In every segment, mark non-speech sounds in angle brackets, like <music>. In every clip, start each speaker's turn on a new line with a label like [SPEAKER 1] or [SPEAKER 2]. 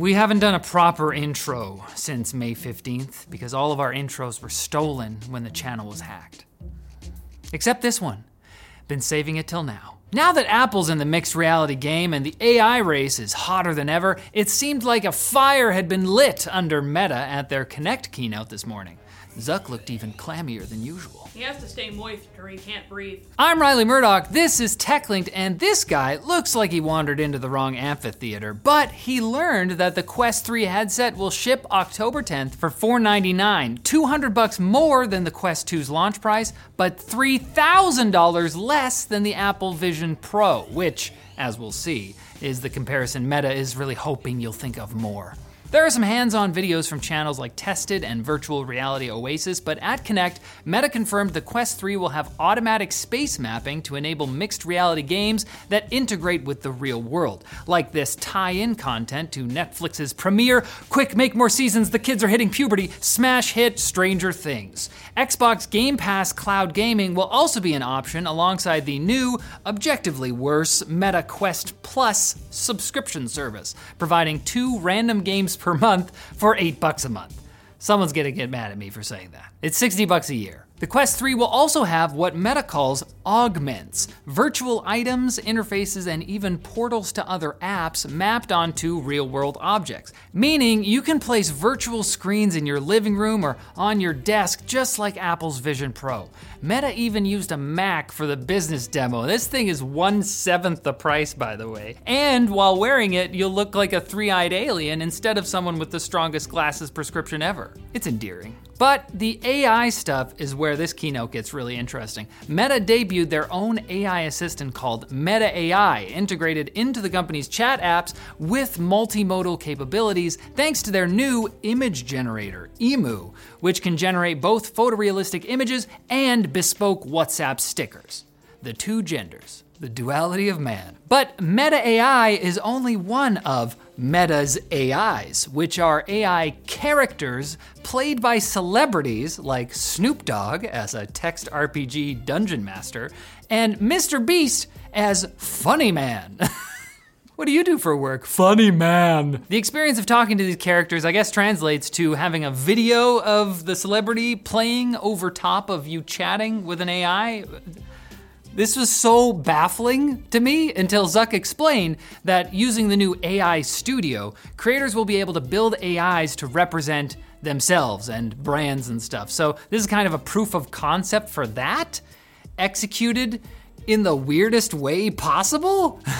[SPEAKER 1] We haven't done a proper intro since May 15th because all of our intros were stolen when the channel was hacked. Except this one. Been saving it till now. Now that Apple's in the mixed reality game and the AI race is hotter than ever, it seemed like a fire had been lit under Meta at their Connect keynote this morning. Zuck looked even clammier than usual.
[SPEAKER 2] He has to stay moist or he can't breathe.
[SPEAKER 1] I'm Riley Murdoch, this is TechLinked, and this guy looks like he wandered into the wrong amphitheater, but he learned that the Quest 3 headset will ship October 10th for 499, 200 bucks more than the Quest 2's launch price, but $3,000 less than the Apple Vision Pro, which, as we'll see, is the comparison Meta is really hoping you'll think of more. There are some hands on videos from channels like Tested and Virtual Reality Oasis, but at Connect, Meta confirmed the Quest 3 will have automatic space mapping to enable mixed reality games that integrate with the real world, like this tie in content to Netflix's premiere Quick, make more seasons, the kids are hitting puberty, smash hit Stranger Things. Xbox Game Pass Cloud Gaming will also be an option alongside the new, objectively worse Meta Quest Plus subscription service, providing two random games per month for 8 bucks a month. Someone's gonna get mad at me for saying that. It's 60 bucks a year. The Quest 3 will also have what Meta calls augments virtual items, interfaces, and even portals to other apps mapped onto real world objects. Meaning you can place virtual screens in your living room or on your desk just like Apple's Vision Pro. Meta even used a Mac for the business demo. This thing is one seventh the price, by the way. And while wearing it, you'll look like a three eyed alien instead of someone with the strongest glasses prescription ever. It's endearing. But the AI stuff is where this keynote gets really interesting. Meta debuted their own AI assistant called Meta AI, integrated into the company's chat apps with multimodal capabilities thanks to their new image generator, Emu, which can generate both photorealistic images and bespoke WhatsApp stickers. The two genders, the duality of man. But Meta AI is only one of Meta's AIs, which are AI characters played by celebrities like Snoop Dogg as a text RPG dungeon master and Mr. Beast as Funny Man. <laughs> What do you do for work? Funny man. The experience of talking to these characters, I guess, translates to having a video of the celebrity playing over top of you chatting with an AI. This was so baffling to me until Zuck explained that using the new AI Studio, creators will be able to build AIs to represent themselves and brands and stuff. So, this is kind of a proof of concept for that, executed in the weirdest way possible. <laughs>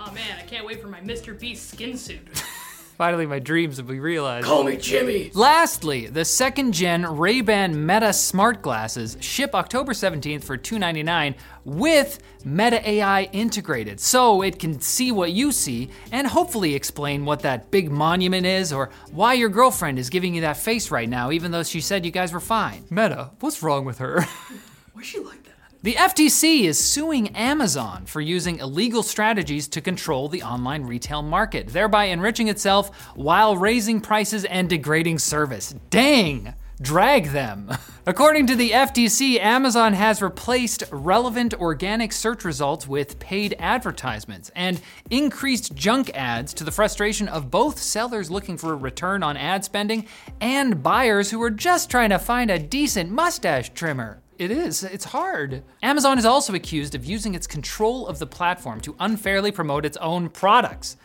[SPEAKER 2] Oh man, I can't wait for my Mr. Beast skin suit. <laughs>
[SPEAKER 1] Finally, my dreams will be realized.
[SPEAKER 3] Call me Jimmy.
[SPEAKER 1] Lastly, the second gen Ray-Ban Meta smart glasses ship October 17th for 299 with Meta AI integrated, so it can see what you see and hopefully explain what that big monument is or why your girlfriend is giving you that face right now, even though she said you guys were fine. Meta, what's wrong with her? <laughs>
[SPEAKER 3] Why's she like that?
[SPEAKER 1] The FTC is suing Amazon for using illegal strategies to control the online retail market, thereby enriching itself while raising prices and degrading service. Dang! Drag them. <laughs> According to the FTC, Amazon has replaced relevant organic search results with paid advertisements and increased junk ads to the frustration of both sellers looking for a return on ad spending and buyers who are just trying to find a decent mustache trimmer. It is. It's hard. Amazon is also accused of using its control of the platform to unfairly promote its own products.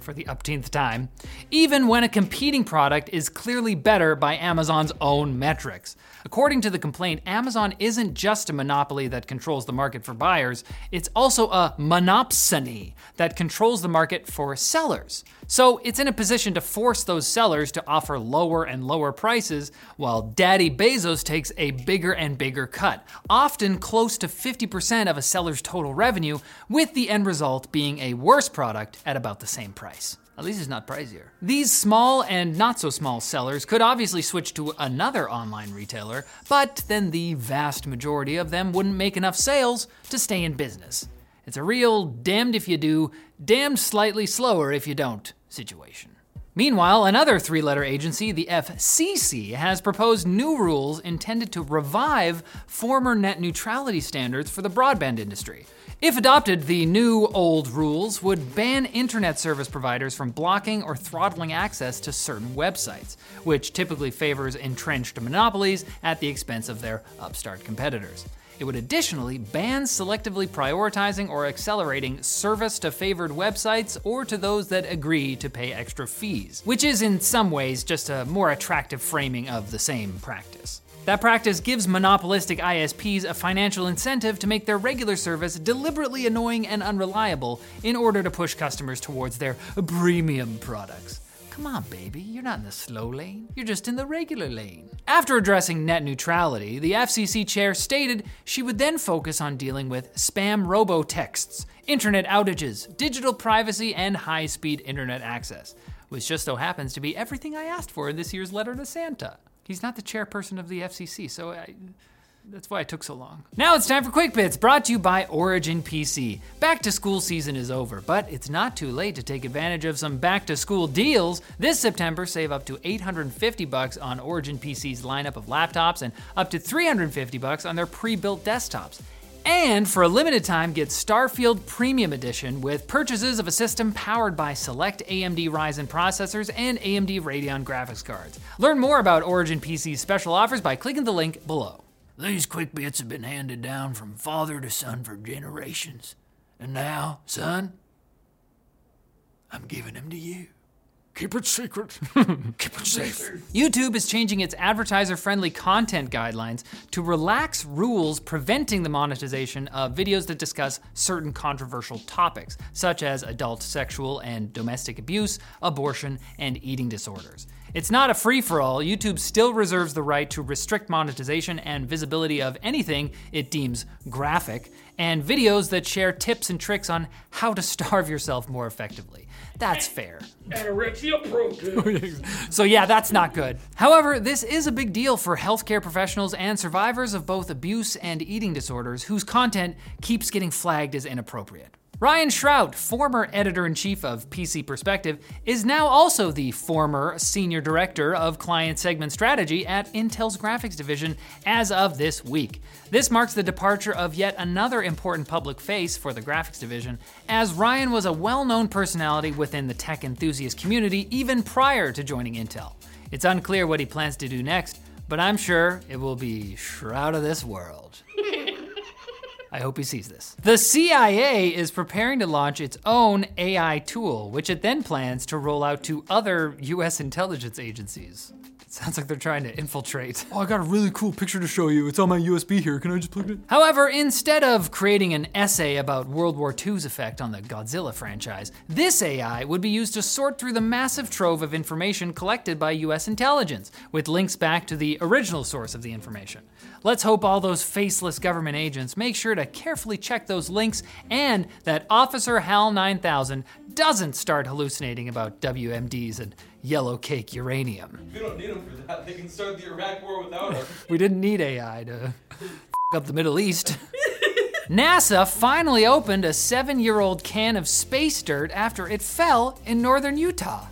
[SPEAKER 1] For the upteenth time, even when a competing product is clearly better by Amazon's own metrics. According to the complaint, Amazon isn't just a monopoly that controls the market for buyers, it's also a monopsony that controls the market for sellers. So it's in a position to force those sellers to offer lower and lower prices while Daddy Bezos takes a bigger and bigger cut, often close to 50% of a seller's total revenue, with the end result being a worse product at about the same price. At least it's not pricier. These small and not so small sellers could obviously switch to another online retailer, but then the vast majority of them wouldn't make enough sales to stay in business. It's a real damned if you do, damned slightly slower if you don't situation. Meanwhile, another three letter agency, the FCC, has proposed new rules intended to revive former net neutrality standards for the broadband industry. If adopted, the new old rules would ban internet service providers from blocking or throttling access to certain websites, which typically favors entrenched monopolies at the expense of their upstart competitors. It would additionally ban selectively prioritizing or accelerating service to favored websites or to those that agree to pay extra fees, which is in some ways just a more attractive framing of the same practice. That practice gives monopolistic ISPs a financial incentive to make their regular service deliberately annoying and unreliable in order to push customers towards their premium products. Come on, baby, you're not in the slow lane, you're just in the regular lane. After addressing net neutrality, the FCC chair stated she would then focus on dealing with spam robo texts, internet outages, digital privacy, and high speed internet access, which just so happens to be everything I asked for in this year's letter to Santa. He's not the chairperson of the FCC, so I, that's why it took so long. Now it's time for Quick Bits, brought to you by Origin PC. Back to school season is over, but it's not too late to take advantage of some back to school deals. This September, save up to 850 bucks on Origin PC's lineup of laptops and up to 350 bucks on their pre-built desktops. And for a limited time, get Starfield Premium Edition with purchases of a system powered by select AMD Ryzen processors and AMD Radeon graphics cards. Learn more about Origin PC's special offers by clicking the link below.
[SPEAKER 3] These quick bits have been handed down from father to son for generations. And now, son, I'm giving them to you. Keep it secret. <laughs> Keep it safe.
[SPEAKER 1] YouTube is changing its advertiser friendly content guidelines to relax rules preventing the monetization of videos that discuss certain controversial topics, such as adult sexual and domestic abuse, abortion, and eating disorders. It's not a free for all. YouTube still reserves the right to restrict monetization and visibility of anything it deems graphic, and videos that share tips and tricks on how to <laughs> starve yourself more effectively. That's fair.
[SPEAKER 3] Anorexia protein. <laughs>
[SPEAKER 1] So, yeah, that's not good. However, this is a big deal for healthcare professionals and survivors of both abuse and eating disorders whose content keeps getting flagged as inappropriate. Ryan Shrout, former editor in chief of PC Perspective, is now also the former senior director of client segment strategy at Intel's graphics division as of this week. This marks the departure of yet another important public face for the graphics division, as Ryan was a well known personality within the tech enthusiast community even prior to joining Intel. It's unclear what he plans to do next, but I'm sure it will be Shroud of this world. I hope he sees this. The CIA is preparing to launch its own AI tool, which it then plans to roll out to other US intelligence agencies. It sounds like they're trying to infiltrate.
[SPEAKER 4] Oh, I got a really cool picture to show you. It's on my USB here. Can I just plug it in?
[SPEAKER 1] However, instead of creating an essay about World War II's effect on the Godzilla franchise, this AI would be used to sort through the massive trove of information collected by US intelligence, with links back to the original source of the information. Let's hope all those faceless government agents make sure to carefully check those links and that Officer HAL 9000 doesn't start hallucinating about WMDs and yellow cake uranium.
[SPEAKER 5] We don't need them for that. They can start the Iraq War without us. <laughs>
[SPEAKER 1] We didn't need AI to f- up the Middle East. <laughs> NASA finally opened a seven year old can of space dirt after it fell in northern Utah.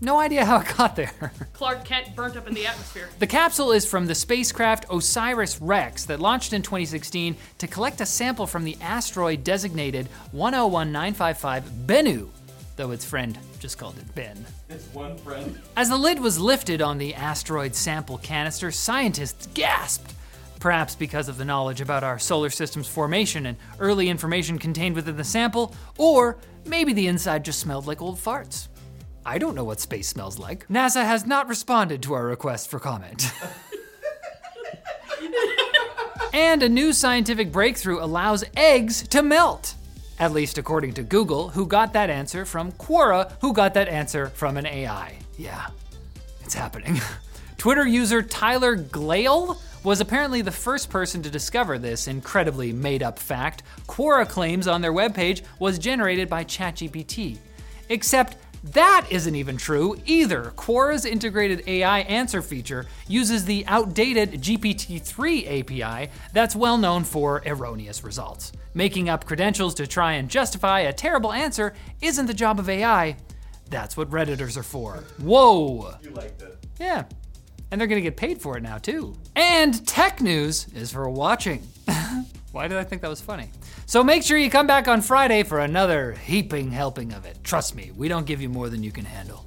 [SPEAKER 1] No idea how it got there. <laughs>
[SPEAKER 2] Clark Kent burnt up in the atmosphere.
[SPEAKER 1] The capsule is from the spacecraft OSIRIS REx that launched in 2016 to collect a sample from the asteroid designated 101955 Bennu, though its friend just called it Ben.
[SPEAKER 5] It's one friend.
[SPEAKER 1] As the lid was lifted on the asteroid sample canister, scientists gasped. Perhaps because of the knowledge about our solar system's formation and early information contained within the sample, or maybe the inside just smelled like old farts. I don't know what space smells like. NASA has not responded to our request for comment. and a new scientific breakthrough allows eggs to melt. At least according to Google, who got that answer from Quora, who got that answer from an AI. Yeah, it's happening. <laughs> Twitter user Tyler Glaiel was apparently the first person to discover this incredibly made up fact Quora claims on their webpage was generated by ChatGPT. Except that isn't even true either. Quora's integrated AI answer feature uses the outdated GPT 3 API that's well known for erroneous results. Making up credentials to try and justify a terrible answer isn't the job of AI. That's what Redditors are for. Whoa!
[SPEAKER 5] You liked it.
[SPEAKER 1] Yeah. And they're gonna get paid for it now, too. And tech news is for watching. <laughs> Why did I think that was funny? So make sure you come back on Friday for another heaping helping of it. Trust me, we don't give you more than you can handle.